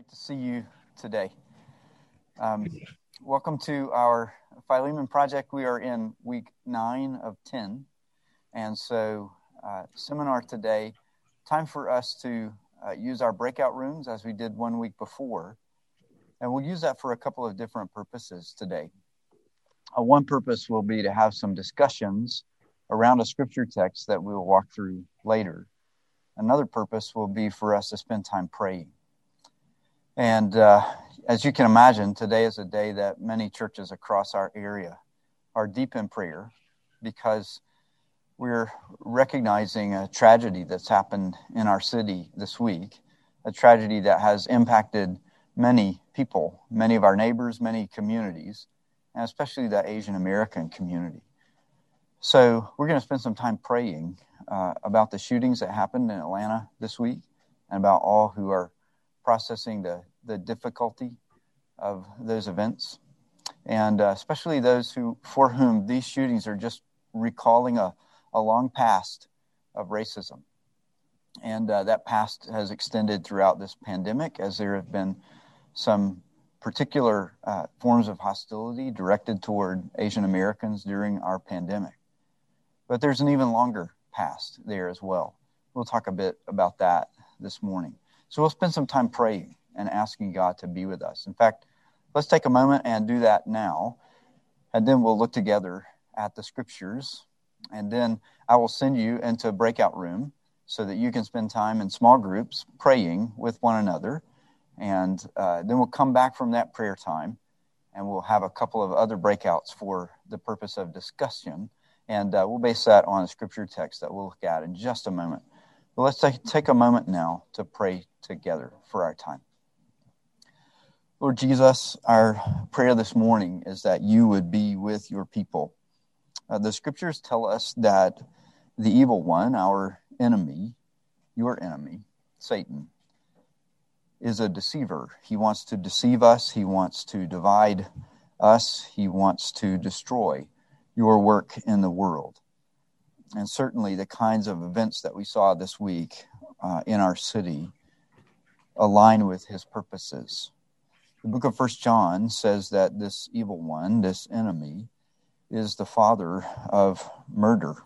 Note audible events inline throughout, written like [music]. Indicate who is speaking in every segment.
Speaker 1: Great to see you today. Um, welcome to our Philemon project. We are in week nine of 10. And so, uh, seminar today, time for us to uh, use our breakout rooms as we did one week before. And we'll use that for a couple of different purposes today. Uh, one purpose will be to have some discussions around a scripture text that we'll walk through later. Another purpose will be for us to spend time praying. And uh, as you can imagine, today is a day that many churches across our area are deep in prayer because we're recognizing a tragedy that's happened in our city this week, a tragedy that has impacted many people, many of our neighbors, many communities, and especially the Asian American community. So we're going to spend some time praying uh, about the shootings that happened in Atlanta this week and about all who are processing the the difficulty of those events, and uh, especially those who for whom these shootings are just recalling a, a long past of racism. And uh, that past has extended throughout this pandemic as there have been some particular uh, forms of hostility directed toward Asian Americans during our pandemic. But there's an even longer past there as well. We'll talk a bit about that this morning. So we'll spend some time praying and asking God to be with us. In fact, let's take a moment and do that now. And then we'll look together at the scriptures. And then I will send you into a breakout room so that you can spend time in small groups praying with one another. And uh, then we'll come back from that prayer time and we'll have a couple of other breakouts for the purpose of discussion. And uh, we'll base that on a scripture text that we'll look at in just a moment. But let's take, take a moment now to pray together for our time. Lord Jesus, our prayer this morning is that you would be with your people. Uh, the scriptures tell us that the evil one, our enemy, your enemy, Satan, is a deceiver. He wants to deceive us, he wants to divide us, he wants to destroy your work in the world. And certainly the kinds of events that we saw this week uh, in our city align with his purposes. The book of First John says that this evil one, this enemy, is the father of murder.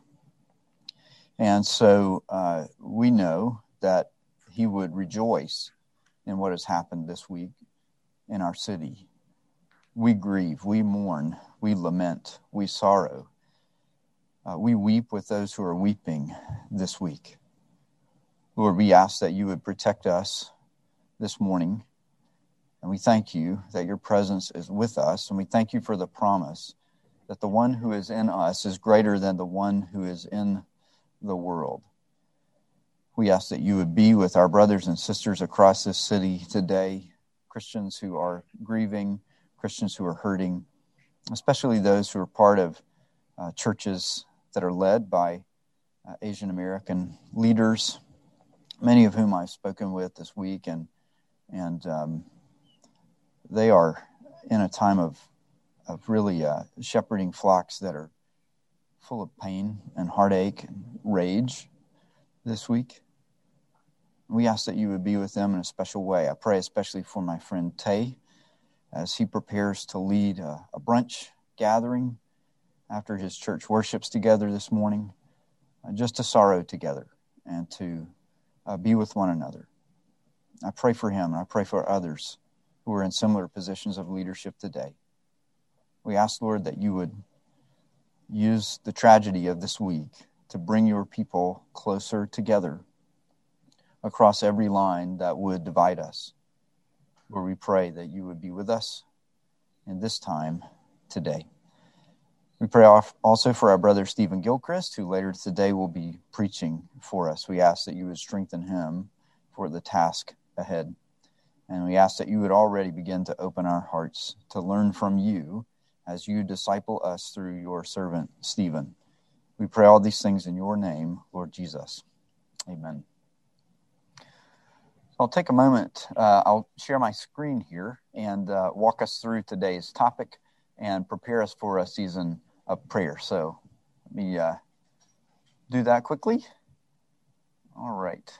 Speaker 1: And so uh, we know that he would rejoice in what has happened this week in our city. We grieve, we mourn, we lament, we sorrow. Uh, we weep with those who are weeping this week. Lord, we ask that you would protect us this morning and we thank you that your presence is with us. And we thank you for the promise that the one who is in us is greater than the one who is in the world. We ask that you would be with our brothers and sisters across this city today, Christians who are grieving, Christians who are hurting, especially those who are part of uh, churches that are led by uh, Asian American leaders, many of whom I've spoken with this week, and and um, they are in a time of of really uh, shepherding flocks that are full of pain and heartache and rage this week. We ask that you would be with them in a special way. I pray especially for my friend Tay as he prepares to lead a, a brunch gathering after his church worships together this morning, uh, just to sorrow together and to uh, be with one another. I pray for him and I pray for others who are in similar positions of leadership today. We ask, Lord, that you would use the tragedy of this week to bring your people closer together across every line that would divide us. Lord, we pray that you would be with us in this time today. We pray also for our brother Stephen Gilchrist, who later today will be preaching for us. We ask that you would strengthen him for the task ahead. And we ask that you would already begin to open our hearts to learn from you as you disciple us through your servant, Stephen. We pray all these things in your name, Lord Jesus. Amen. I'll take a moment. Uh, I'll share my screen here and uh, walk us through today's topic and prepare us for a season of prayer. So let me uh, do that quickly. All right.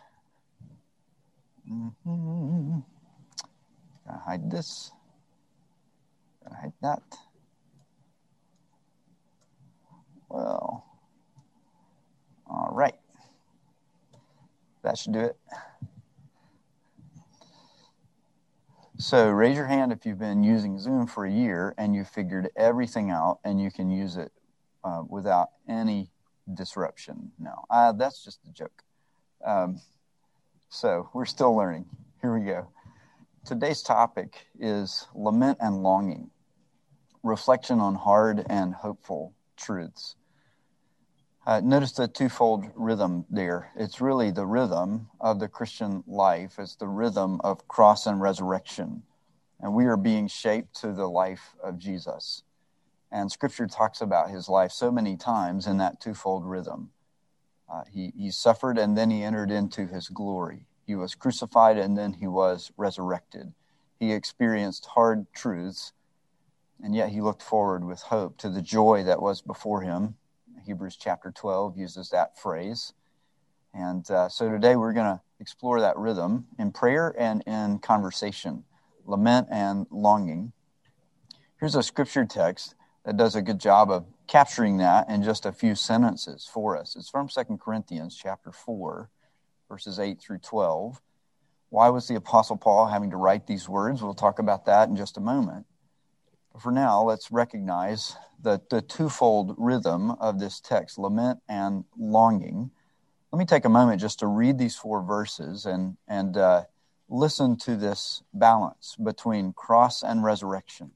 Speaker 1: Mm-hmm. Hide this. Gonna hide that. Well, all right. That should do it. So raise your hand if you've been using Zoom for a year and you figured everything out and you can use it uh, without any disruption. No, uh, that's just a joke. Um, so we're still learning. Here we go. Today's topic is lament and longing, reflection on hard and hopeful truths. Uh, notice the twofold rhythm there. It's really the rhythm of the Christian life. It's the rhythm of cross and resurrection. And we are being shaped to the life of Jesus. And scripture talks about his life so many times in that twofold rhythm. Uh, he, he suffered and then he entered into his glory. He was crucified and then he was resurrected. He experienced hard truths, and yet he looked forward with hope to the joy that was before him Hebrews chapter 12 uses that phrase. And uh, so today we're going to explore that rhythm in prayer and in conversation, lament and longing. Here's a scripture text that does a good job of capturing that in just a few sentences for us. It's from 2 Corinthians chapter 4, verses 8 through 12. Why was the Apostle Paul having to write these words? We'll talk about that in just a moment. But for now, let's recognize the, the twofold rhythm of this text lament and longing. Let me take a moment just to read these four verses and, and uh, listen to this balance between cross and resurrection.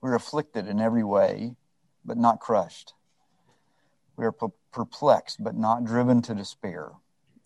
Speaker 1: We're afflicted in every way, but not crushed. We are perplexed, but not driven to despair.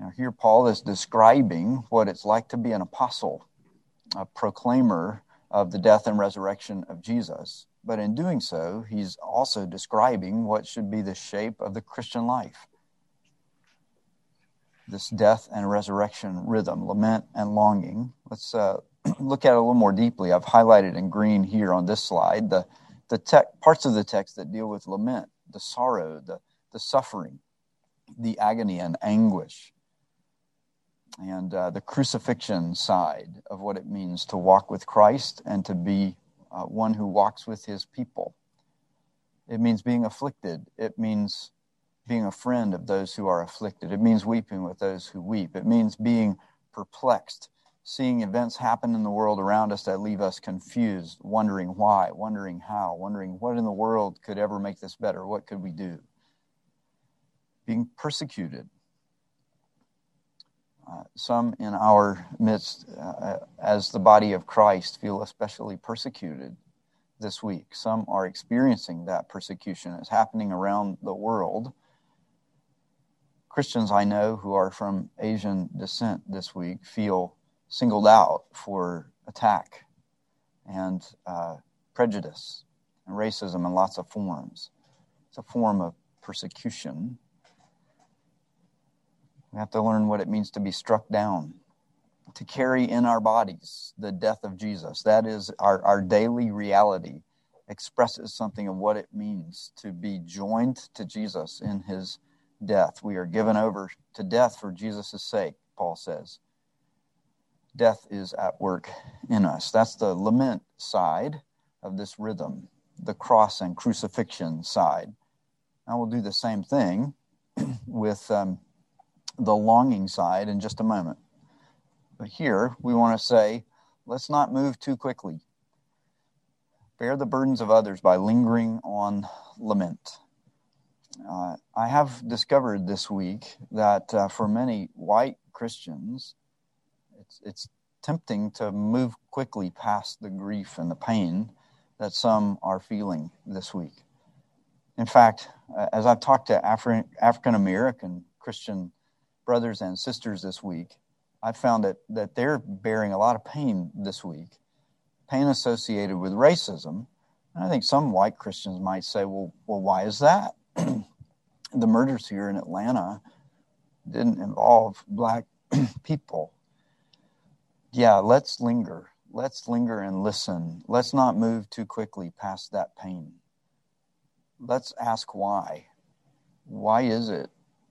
Speaker 1: Now, here Paul is describing what it's like to be an apostle, a proclaimer of the death and resurrection of Jesus. But in doing so, he's also describing what should be the shape of the Christian life this death and resurrection rhythm, lament and longing. Let's uh, [clears throat] look at it a little more deeply. I've highlighted in green here on this slide the, the te- parts of the text that deal with lament, the sorrow, the, the suffering, the agony and anguish and uh, the crucifixion side of what it means to walk with Christ and to be uh, one who walks with his people. It means being afflicted. It means being a friend of those who are afflicted. It means weeping with those who weep. It means being perplexed, seeing events happen in the world around us that leave us confused, wondering why, wondering how, wondering what in the world could ever make this better? What could we do? Being persecuted uh, some in our midst, uh, as the body of Christ, feel especially persecuted this week. Some are experiencing that persecution. It's happening around the world. Christians I know who are from Asian descent this week feel singled out for attack and uh, prejudice and racism in lots of forms. It's a form of persecution. We have to learn what it means to be struck down, to carry in our bodies the death of Jesus. That is our, our daily reality, expresses something of what it means to be joined to Jesus in his death. We are given over to death for Jesus' sake, Paul says. Death is at work in us. That's the lament side of this rhythm, the cross and crucifixion side. I will do the same thing [clears throat] with um, the longing side in just a moment. But here we want to say, let's not move too quickly. Bear the burdens of others by lingering on lament. Uh, I have discovered this week that uh, for many white Christians, it's, it's tempting to move quickly past the grief and the pain that some are feeling this week. In fact, uh, as I've talked to Afri- African American Christian brothers and sisters this week, I found that, that they're bearing a lot of pain this week. pain associated with racism. And I think some white Christians might say, well, well why is that? [clears throat] the murders here in Atlanta didn't involve black [clears throat] people. Yeah, let's linger. Let's linger and listen. Let's not move too quickly past that pain. Let's ask why. Why is it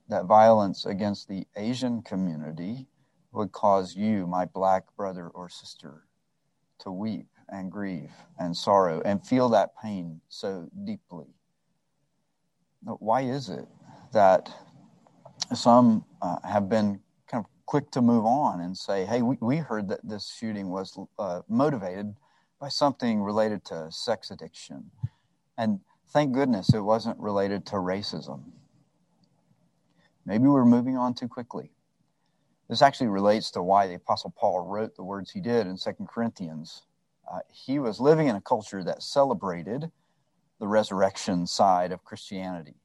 Speaker 1: that violence against the Asian community would cause you, my black brother or sister, to weep and grieve and sorrow and feel that pain so deeply? Why is it that some uh, have been kind of quick to move on and say, hey, we, we heard that this shooting was uh, motivated by something related to sex addiction. And thank goodness it wasn't related to racism. Maybe we're moving on too quickly. This actually relates to why the Apostle Paul wrote the words he did in Second Corinthians. Uh, he was living in a culture that celebrated the resurrection side of Christianity.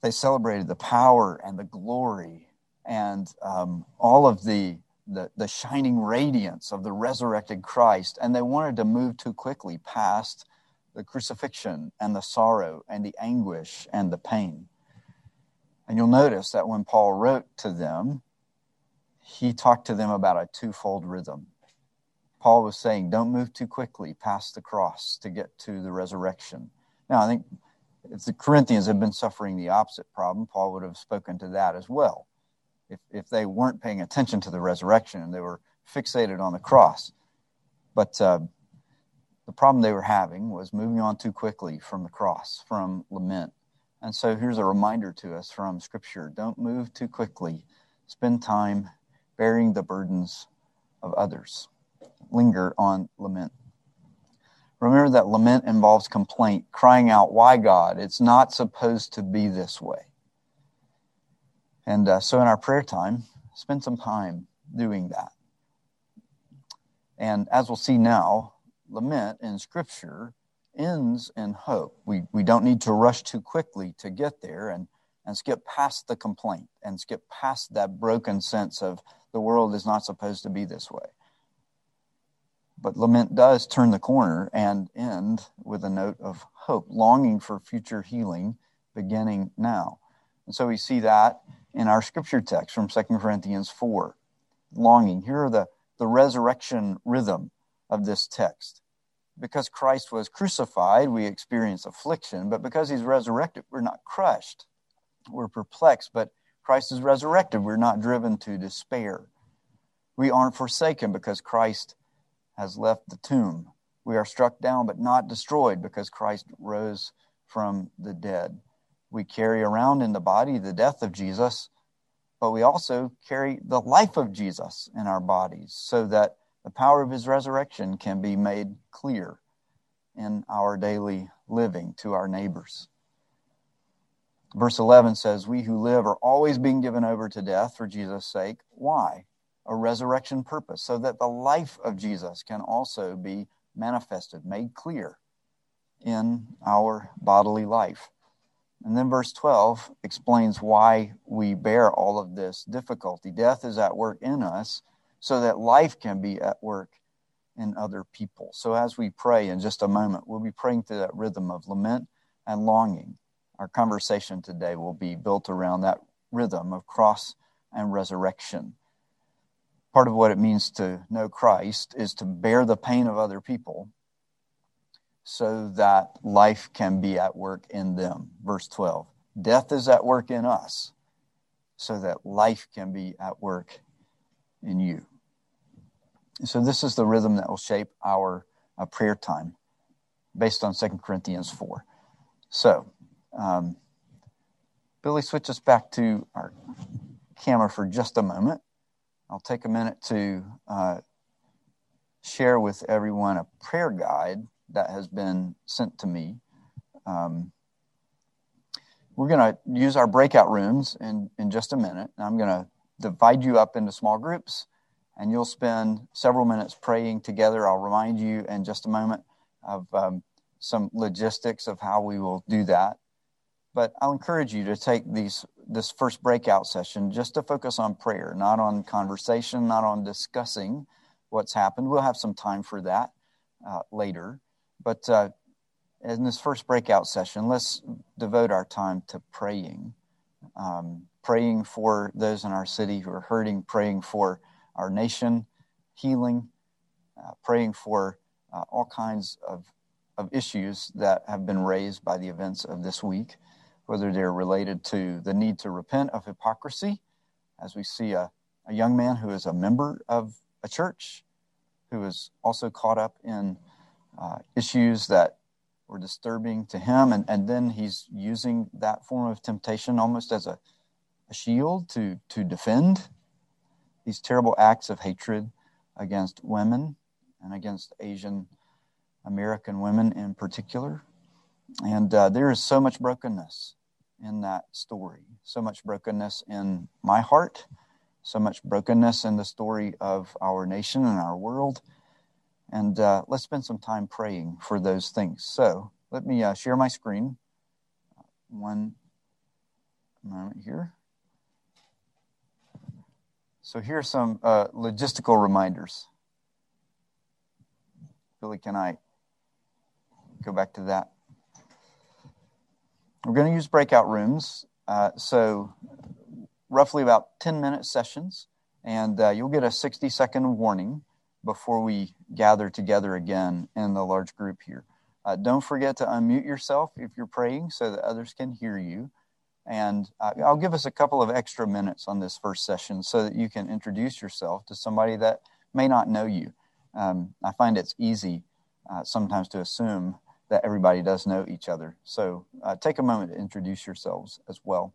Speaker 1: They celebrated the power and the glory and um, all of the, the, the shining radiance of the resurrected Christ, and they wanted to move too quickly past the crucifixion and the sorrow and the anguish and the pain. And you'll notice that when Paul wrote to them, he talked to them about a twofold rhythm. Paul was saying, don't move too quickly past the cross to get to the resurrection. Now, I think if the Corinthians had been suffering the opposite problem, Paul would have spoken to that as well. If, if they weren't paying attention to the resurrection and they were fixated on the cross. But uh, the problem they were having was moving on too quickly from the cross, from lament. And so here's a reminder to us from Scripture don't move too quickly. Spend time bearing the burdens of others. Linger on lament. Remember that lament involves complaint, crying out, Why God? It's not supposed to be this way. And uh, so in our prayer time, spend some time doing that. And as we'll see now, lament in Scripture ends in hope. We, we don't need to rush too quickly to get there and, and skip past the complaint and skip past that broken sense of the world is not supposed to be this way. But lament does turn the corner and end with a note of hope, longing for future healing beginning now. And so we see that in our scripture text from 2 Corinthians 4. Longing. Here are the, the resurrection rhythm of this text. Because Christ was crucified, we experience affliction, but because he's resurrected, we're not crushed. We're perplexed, but Christ is resurrected. We're not driven to despair. We aren't forsaken because Christ has left the tomb. We are struck down but not destroyed because Christ rose from the dead. We carry around in the body the death of Jesus, but we also carry the life of Jesus in our bodies so that the power of his resurrection can be made clear in our daily living to our neighbors. Verse 11 says, We who live are always being given over to death for Jesus' sake. Why? a resurrection purpose so that the life of Jesus can also be manifested, made clear in our bodily life. And then verse 12 explains why we bear all of this difficulty. Death is at work in us so that life can be at work in other people. So as we pray in just a moment, we'll be praying through that rhythm of lament and longing. Our conversation today will be built around that rhythm of cross and resurrection part of what it means to know Christ is to bear the pain of other people so that life can be at work in them. Verse 12 Death is at work in us so that life can be at work in you. So, this is the rhythm that will shape our uh, prayer time based on 2 Corinthians 4. So, um, Billy, switch us back to our camera for just a moment. I'll take a minute to uh, share with everyone a prayer guide that has been sent to me. Um, we're going to use our breakout rooms in, in just a minute. I'm going to divide you up into small groups, and you'll spend several minutes praying together. I'll remind you in just a moment of um, some logistics of how we will do that. But I'll encourage you to take these this first breakout session just to focus on prayer, not on conversation, not on discussing what's happened. We'll have some time for that, uh, later. But uh, in this first breakout session, let's devote our time to praying. Um, praying for those in our city who are hurting, praying for our nation, healing, uh, praying for uh, all kinds of, of issues that have been raised by the events of this week, whether they're related to the need to repent of hypocrisy, as we see a, a young man who is a member of a church who is also caught up in uh, issues that were disturbing to him. And, and then he's using that form of temptation almost as a, a shield to, to defend these terrible acts of hatred against women and against Asian American women in particular. And uh, there is so much brokenness in that story, so much brokenness in my heart so much brokenness in the story of our nation and our world. And uh, let's spend some time praying for those things. So let me uh, share my screen. One moment here. So here are some uh, logistical reminders. Billy, can I go back to that? We're going to use breakout rooms. Uh, so roughly about 10 minute sessions, and uh, you'll get a 60 second warning before we gather together again in the large group here. Uh, don't forget to unmute yourself if you're praying so that others can hear you. And I'll give us a couple of extra minutes on this first session so that you can introduce yourself to somebody that may not know you. Um, I find it's easy uh, sometimes to assume that everybody does know each other. So uh, take a moment to introduce yourselves as well.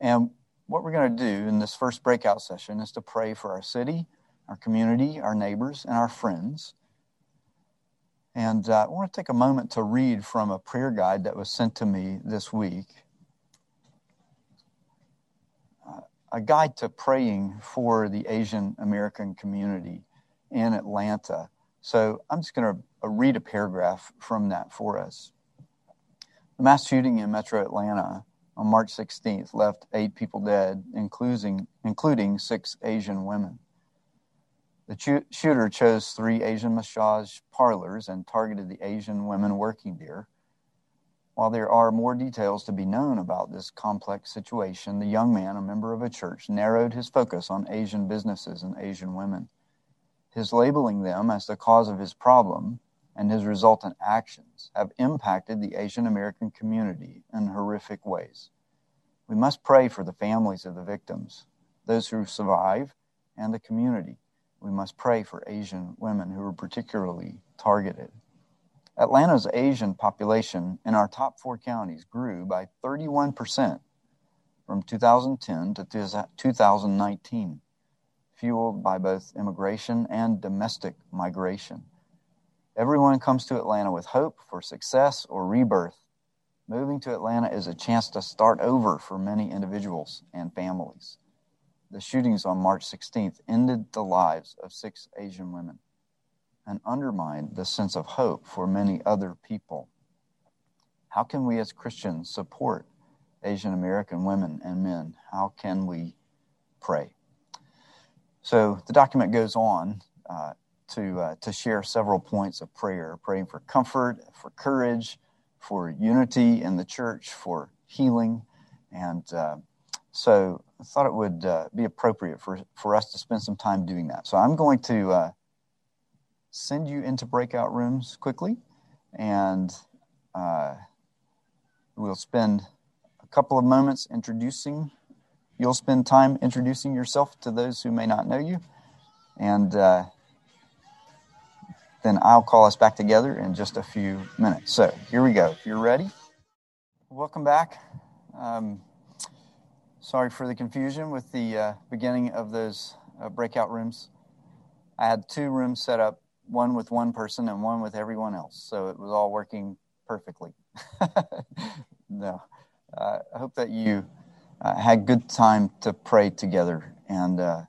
Speaker 1: And what we're going to do in this first breakout session is to pray for our city, our community, our neighbors, and our friends. And uh, I want to take a moment to read from a prayer guide that was sent to me this week. Uh, a guide to praying for the Asian American community in Atlanta. So I'm just going to uh, read a paragraph from that for us. The mass shooting in metro Atlanta on March 16th left eight people dead, including, including six Asian women. The shooter chose three Asian massage parlors and targeted the Asian women working there. While there are more details to be known about this complex situation, the young man, a member of a church, narrowed his focus on Asian businesses and Asian women. His labeling them as the cause of his problem and his resultant actions have impacted the Asian American community in horrific ways. We must pray for the families of the victims, those who survive, and the community. We must pray for Asian women who are particularly targeted. Atlanta's Asian population in our top four counties grew by 31% from 2010 to 2019, fueled by both immigration and domestic migration. Everyone comes to Atlanta with hope for success or rebirth. Moving to Atlanta is a chance to start over for many individuals and families. The shootings on March 16th ended the lives of six Asian women and undermined the sense of hope for many other people. How can we as Christians support Asian American women and men? How can we pray? So the document goes on uh, to, uh, to share several points of prayer praying for comfort, for courage, for unity in the church, for healing. And uh, so I thought it would uh, be appropriate for, for us to spend some time doing that. So I'm going to uh, send you into breakout rooms quickly, and uh, we'll spend a couple of moments introducing. You'll spend time introducing yourself to those who may not know you. And uh, then I'll call us back together in just a few minutes. So here we go. If you're ready, welcome back. Um, sorry for the confusion with the uh, beginning of those uh, breakout rooms. I had two rooms set up, one with one person and one with everyone else. So it was all working perfectly. [laughs] no, uh, I hope that you uh, had good time to pray together and uh,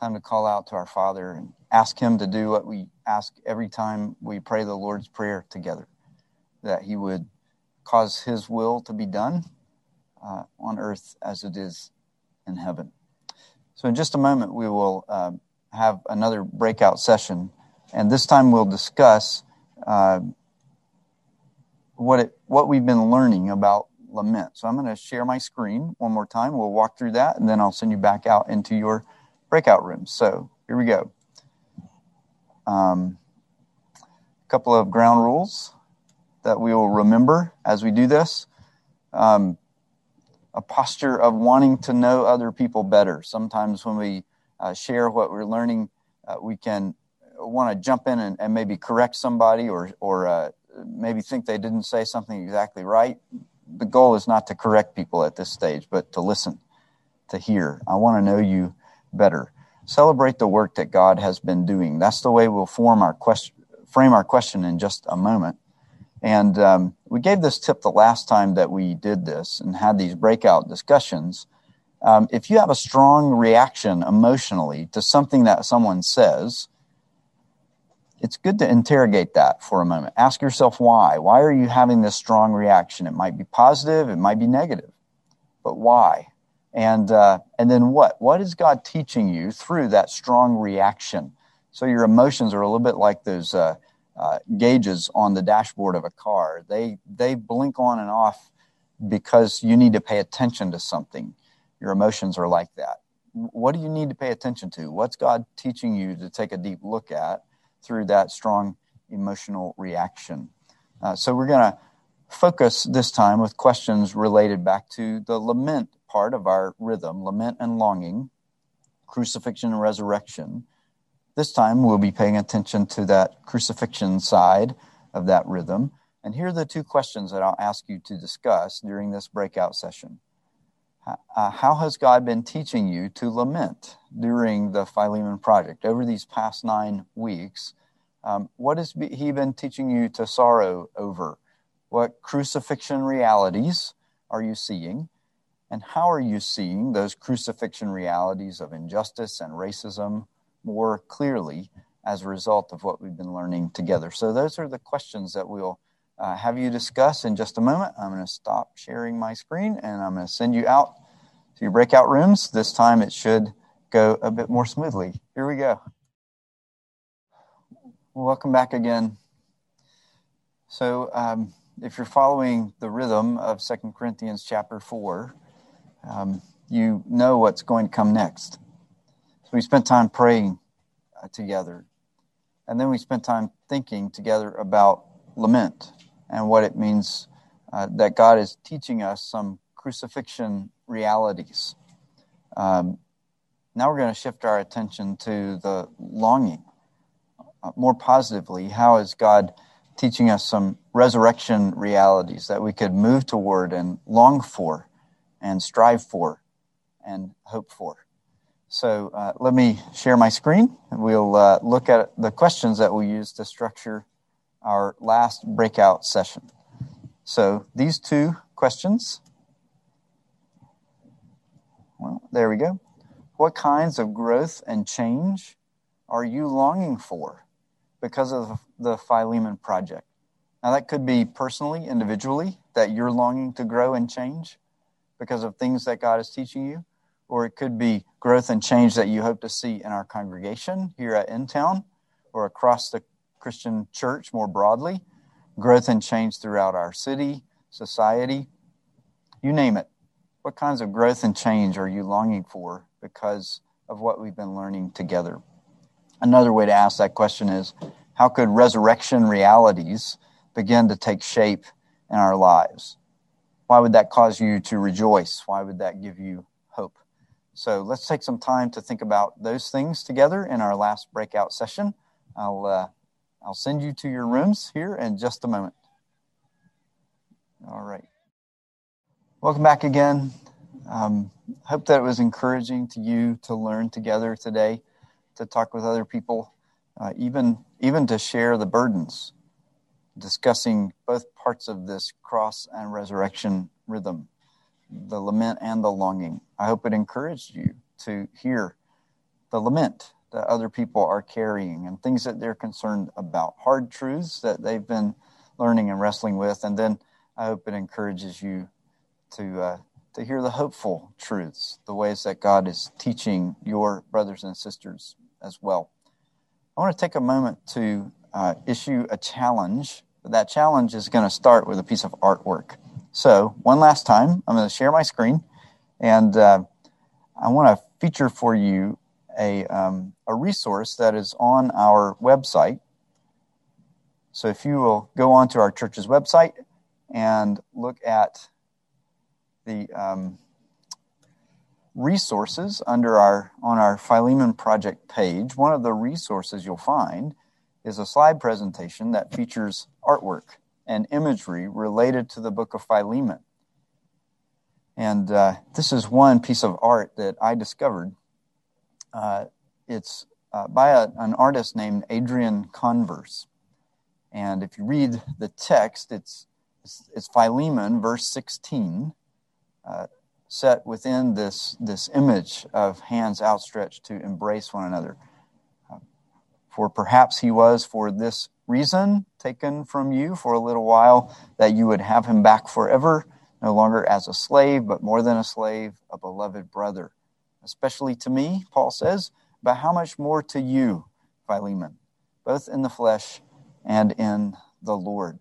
Speaker 1: time to call out to our Father and ask Him to do what we ask every time we pray the Lord's Prayer together that He would cause His will to be done uh, on earth as it is in heaven. So, in just a moment, we will uh, have another breakout session and this time we'll discuss uh, what it what we've been learning about lament. So I'm going to share my screen one more time. We'll walk through that, and then I'll send you back out into your breakout rooms. So here we go. Um, a couple of ground rules that we will remember as we do this. Um, a posture of wanting to know other people better. Sometimes when we uh, share what we're learning, uh, we can want to jump in and, and, maybe correct somebody or, or uh, maybe think they didn't say something exactly right. The goal is not to correct people at this stage, but to listen, to hear. I want to know you better. Celebrate the work that God has been doing. That's the way we'll form our question, frame our question in just a moment. And um, we gave this tip the last time that we did this and had these breakout discussions. Um, if you have a strong reaction emotionally to something that someone says, it's good to interrogate that for a moment. Ask yourself why. Why are you having this strong reaction? It might be positive, it might be negative, but why? And uh, and then what? What is God teaching you through that strong reaction? So your emotions are a little bit like those uh, uh, gauges on the dashboard of a car. They they blink on and off because you need to pay attention to something. Your emotions are like that. What do you need to pay attention to? What's God teaching you to take a deep look at through that strong emotional reaction? Uh, so we're going to focus this time with questions related back to the lament part of our rhythm, lament and longing, crucifixion and resurrection. This time we'll be paying attention to that crucifixion side of that rhythm. And here are the two questions that I'll ask you to discuss during this breakout session. Uh, how has God been teaching you to lament during the Philemon project over these past nine weeks? Um, what has He been teaching you to sorrow over? What crucifixion realities are you seeing? And how are you seeing those crucifixion realities of injustice and racism more clearly as a result of what we've been learning together. So, those are the questions that we'll uh, have you discuss in just a moment. I'm going to stop sharing my screen and I'm going to send you out to your breakout rooms. This time it should go a bit more smoothly. Here we go. Welcome back again. So, um, if you're following the rhythm of Second Corinthians chapter 4, um, you know what's going to come next. So we spent time praying uh, together. And then we spent time thinking together about lament and what it means uh, that God is teaching us some crucifixion realities. Um, now we're going to shift our attention to the longing. Uh, more positively, how is God teaching us some resurrection realities that we could move toward and long for and strive for and hope for? So uh, let me share my screen. We'll uh, look at the questions that we use to structure our last breakout session. So these two questions. Well, there we go. What kinds of growth and change are you longing for because of the Philemon project? Now, that could be personally, individually, that you're longing to grow and change because of things that God is teaching you or it could be growth and change that you hope to see in our congregation here at In Town or across the Christian church more broadly, growth and change throughout our city, society, you name it. What kinds of growth and change are you longing for because of what we've been learning together? Another way to ask that question is how could resurrection realities begin to take shape in our lives? Why would that cause you to rejoice? Why would that give you hope? So let's take some time to think about those things together in our last breakout session. I'll, uh, I'll send you to your rooms here in just a moment. All right. Welcome back again. Um, hope that it was encouraging to you to learn together today, to talk with other people, uh, even even to share the burdens, discussing both parts of this cross and resurrection rhythm the lament and the longing. I hope it encouraged you to hear the lament that other people are carrying and things that they're concerned about, hard truths that they've been learning and wrestling with. And then I hope it encourages you to, uh, to hear the hopeful truths, the ways that God is teaching your brothers and sisters as well. I want to take a moment to uh, issue a challenge. That challenge is going to start with a piece of artwork. So, one last time, I'm going to share my screen, and uh, I want to feature for you a, um, a resource that is on our website. So, if you will go onto our church's website and look at the um, resources under our on our Philemon project page, one of the resources you'll find is a slide presentation that features artwork and imagery related to the book of Philemon. And uh, this is one piece of art that I discovered. Uh, it's uh, by a, an artist named Adrian Converse. And if you read the text, it's, it's, it's Philemon, verse 16, uh, set within this, this image of hands outstretched to embrace one another. Uh, for perhaps he was for this reason taken from you for a little while, that you would have him back forever, no longer as a slave, but more than a slave, a beloved brother. Especially to me, Paul says, but how much more to you, Philemon, both in the flesh and in the Lord.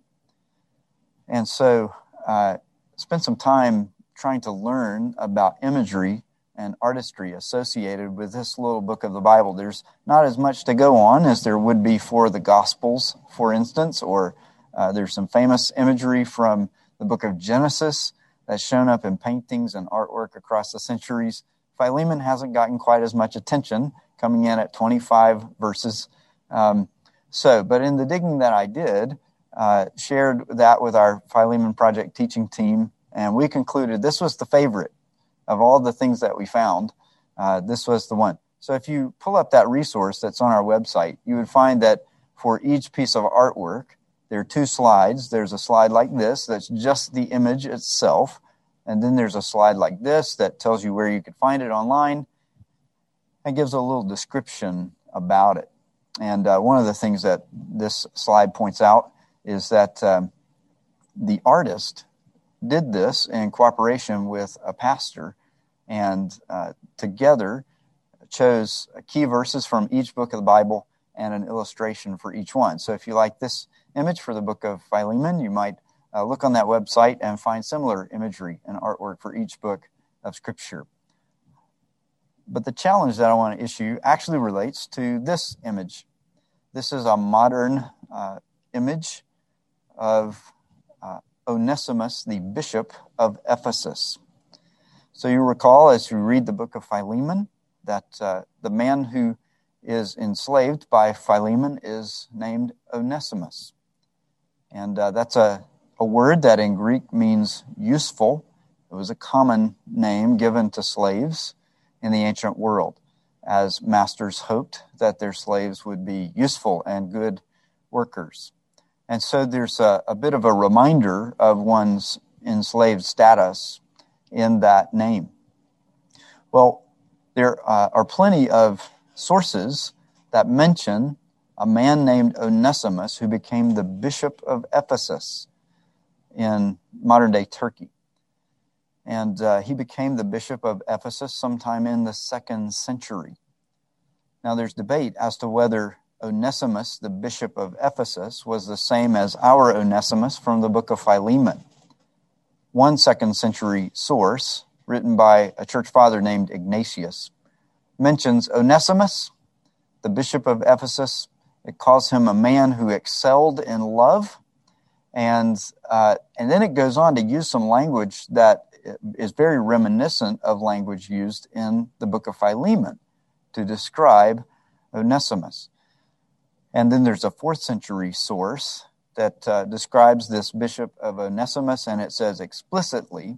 Speaker 1: And so, uh, spend some time trying to learn about imagery and artistry associated with this little book of the Bible. There's not as much to go on as there would be for the Gospels, for instance, or uh, there's some famous imagery from the book of Genesis that's shown up in paintings and artwork across the centuries. Philemon hasn't gotten quite as much attention, coming in at 25 verses. Um, so, but in the digging that I did, uh, shared that with our Philemon Project teaching team, and we concluded this was the favorite of all the things that we found, uh, this was the one. So if you pull up that resource that's on our website, you would find that for each piece of artwork, there are two slides. There's a slide like this that's just the image itself. And then there's a slide like this that tells you where you could find it online and gives a little description about it. And uh, one of the things that this slide points out is that um, the artist did this in cooperation with a pastor and uh, together chose key verses from each book of the Bible and an illustration for each one. So if you like this image for the book of Philemon, you might uh, look on that website and find similar imagery and artwork for each book of Scripture. But the challenge that I want to issue actually relates to this image. This is a modern uh, image of uh, Onesimus, the bishop of Ephesus. So you recall as you read the book of Philemon that uh, the man who is enslaved by Philemon is named Onesimus. And uh, that's a, a word that in Greek means useful. It was a common name given to slaves in the ancient world, as masters hoped that their slaves would be useful and good workers. And so there's a, a bit of a reminder of one's enslaved status in that name? Well, there uh, are plenty of sources that mention a man named Onesimus who became the bishop of Ephesus in modern day Turkey. And uh, he became the bishop of Ephesus sometime in the second century. Now, there's debate as to whether Onesimus, the bishop of Ephesus, was the same as our Onesimus from the book of Philemon one second century source written by a church father named Ignatius mentions Onesimus, the bishop of Ephesus. It calls him a man who excelled in love. And, uh, and then it goes on to use some language that is very reminiscent of language used in the book of Philemon to describe Onesimus. And then there's a fourth century source that uh, describes this bishop of Onesimus, and it says explicitly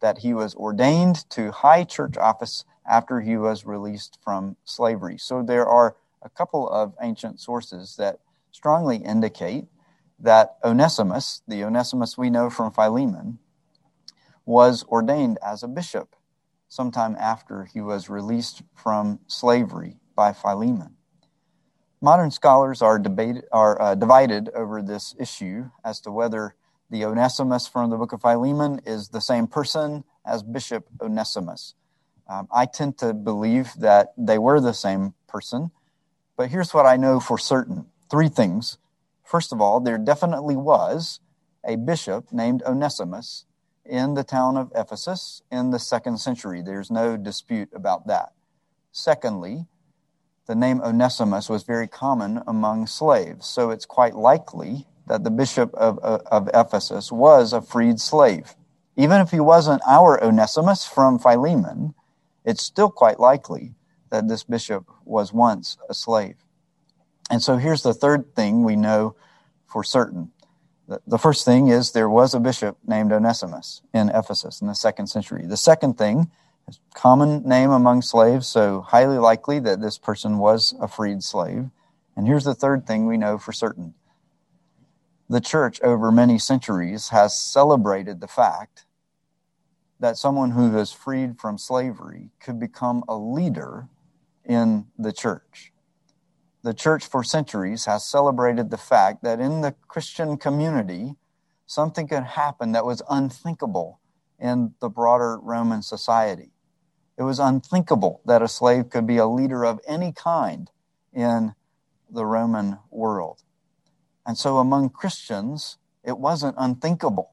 Speaker 1: that he was ordained to high church office after he was released from slavery. So there are a couple of ancient sources that strongly indicate that Onesimus, the Onesimus we know from Philemon, was ordained as a bishop sometime after he was released from slavery by Philemon. Modern scholars are, debate, are uh, divided over this issue as to whether the Onesimus from the book of Philemon is the same person as Bishop Onesimus. Um, I tend to believe that they were the same person. But here's what I know for certain three things. First of all, there definitely was a bishop named Onesimus in the town of Ephesus in the second century. There's no dispute about that. Secondly, the name Onesimus was very common among slaves, so it's quite likely that the bishop of, of, Ephesus was a freed slave. Even if he wasn't our Onesimus from Philemon, it's still quite likely that this bishop was once a slave. And so here's the third thing we know for certain. The first thing is there was a bishop named Onesimus in Ephesus in the second century. The second thing common name among slaves, so highly likely that this person was a freed slave. And here's the third thing we know for certain. The church over many centuries has celebrated the fact that someone who is freed from slavery could become a leader in the church. The church for centuries has celebrated the fact that in the Christian community, something could happen that was unthinkable in the broader Roman society. It was unthinkable that a slave could be a leader of any kind in the Roman world. And so among Christians, it wasn't unthinkable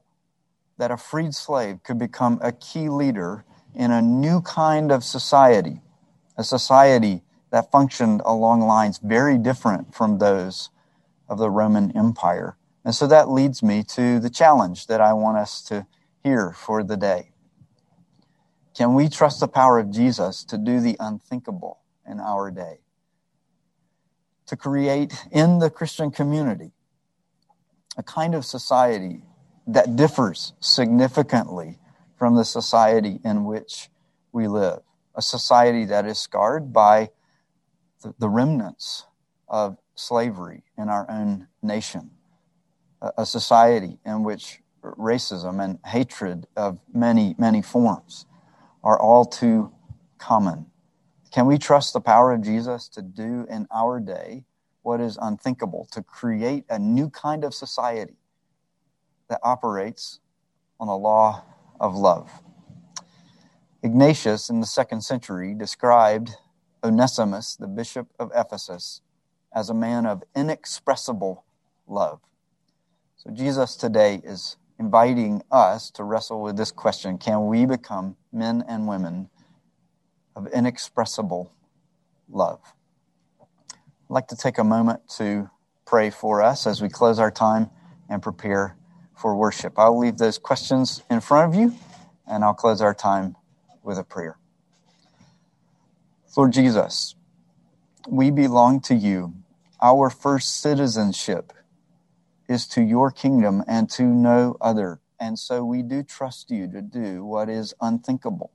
Speaker 1: that a freed slave could become a key leader in a new kind of society, a society that functioned along lines very different from those of the Roman Empire. And so that leads me to the challenge that I want us to hear for the day. Can we trust the power of Jesus to do the unthinkable in our day? To create in the Christian community a kind of society that differs significantly from the society in which we live, a society that is scarred by the, remnants of slavery in our own nation, a society in which racism and hatred of many, many forms are all too common. Can we trust the power of Jesus to do in our day what is unthinkable, to create a new kind of society that operates on the law of love. Ignatius in the second century described Onesimus, the bishop of Ephesus, as a man of inexpressible love. So Jesus today is inviting us to wrestle with this question Can we become men and women of inexpressible love? I'd like to take a moment to pray for us as we close our time and prepare for worship. I'll leave those questions in front of you, and I'll close our time with a prayer. Lord Jesus, we belong to you. Our first citizenship is to your kingdom and to no other. And so we do trust you to do what is unthinkable.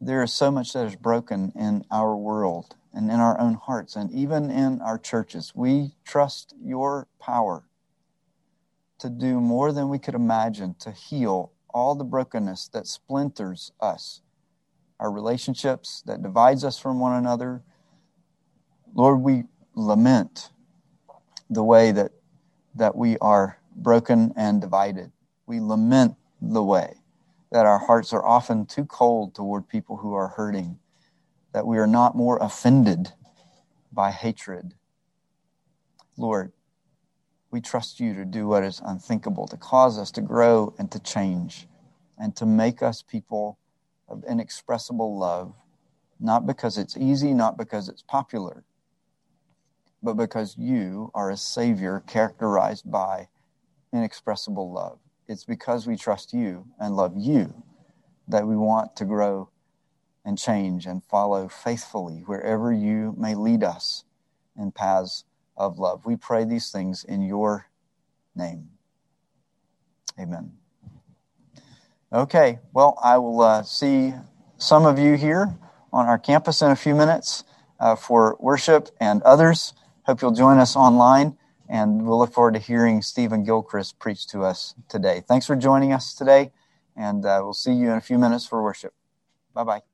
Speaker 1: There is so much that is broken in our world and in our own hearts and even in our churches. We trust your power to do more than we could imagine to heal all the brokenness that splinters us, our relationships that divides us from one another. Lord, we lament the way that that we are broken and divided. We lament the way that our hearts are often too cold toward people who are hurting, that we are not more offended by hatred. Lord, we trust you to do what is unthinkable, to cause us to grow and to change, and to make us people of inexpressible love, not because it's easy, not because it's popular, but because you are a Savior characterized by inexpressible love. It's because we trust you and love you that we want to grow and change and follow faithfully wherever you may lead us in paths of love. We pray these things in your name. Amen. Okay, well, I will uh, see some of you here on our campus in a few minutes uh, for worship and others. Hope you'll join us online, and we'll look forward to hearing Stephen Gilchrist preach to us today. Thanks for joining us today, and uh, we'll see you in a few minutes for worship. Bye bye.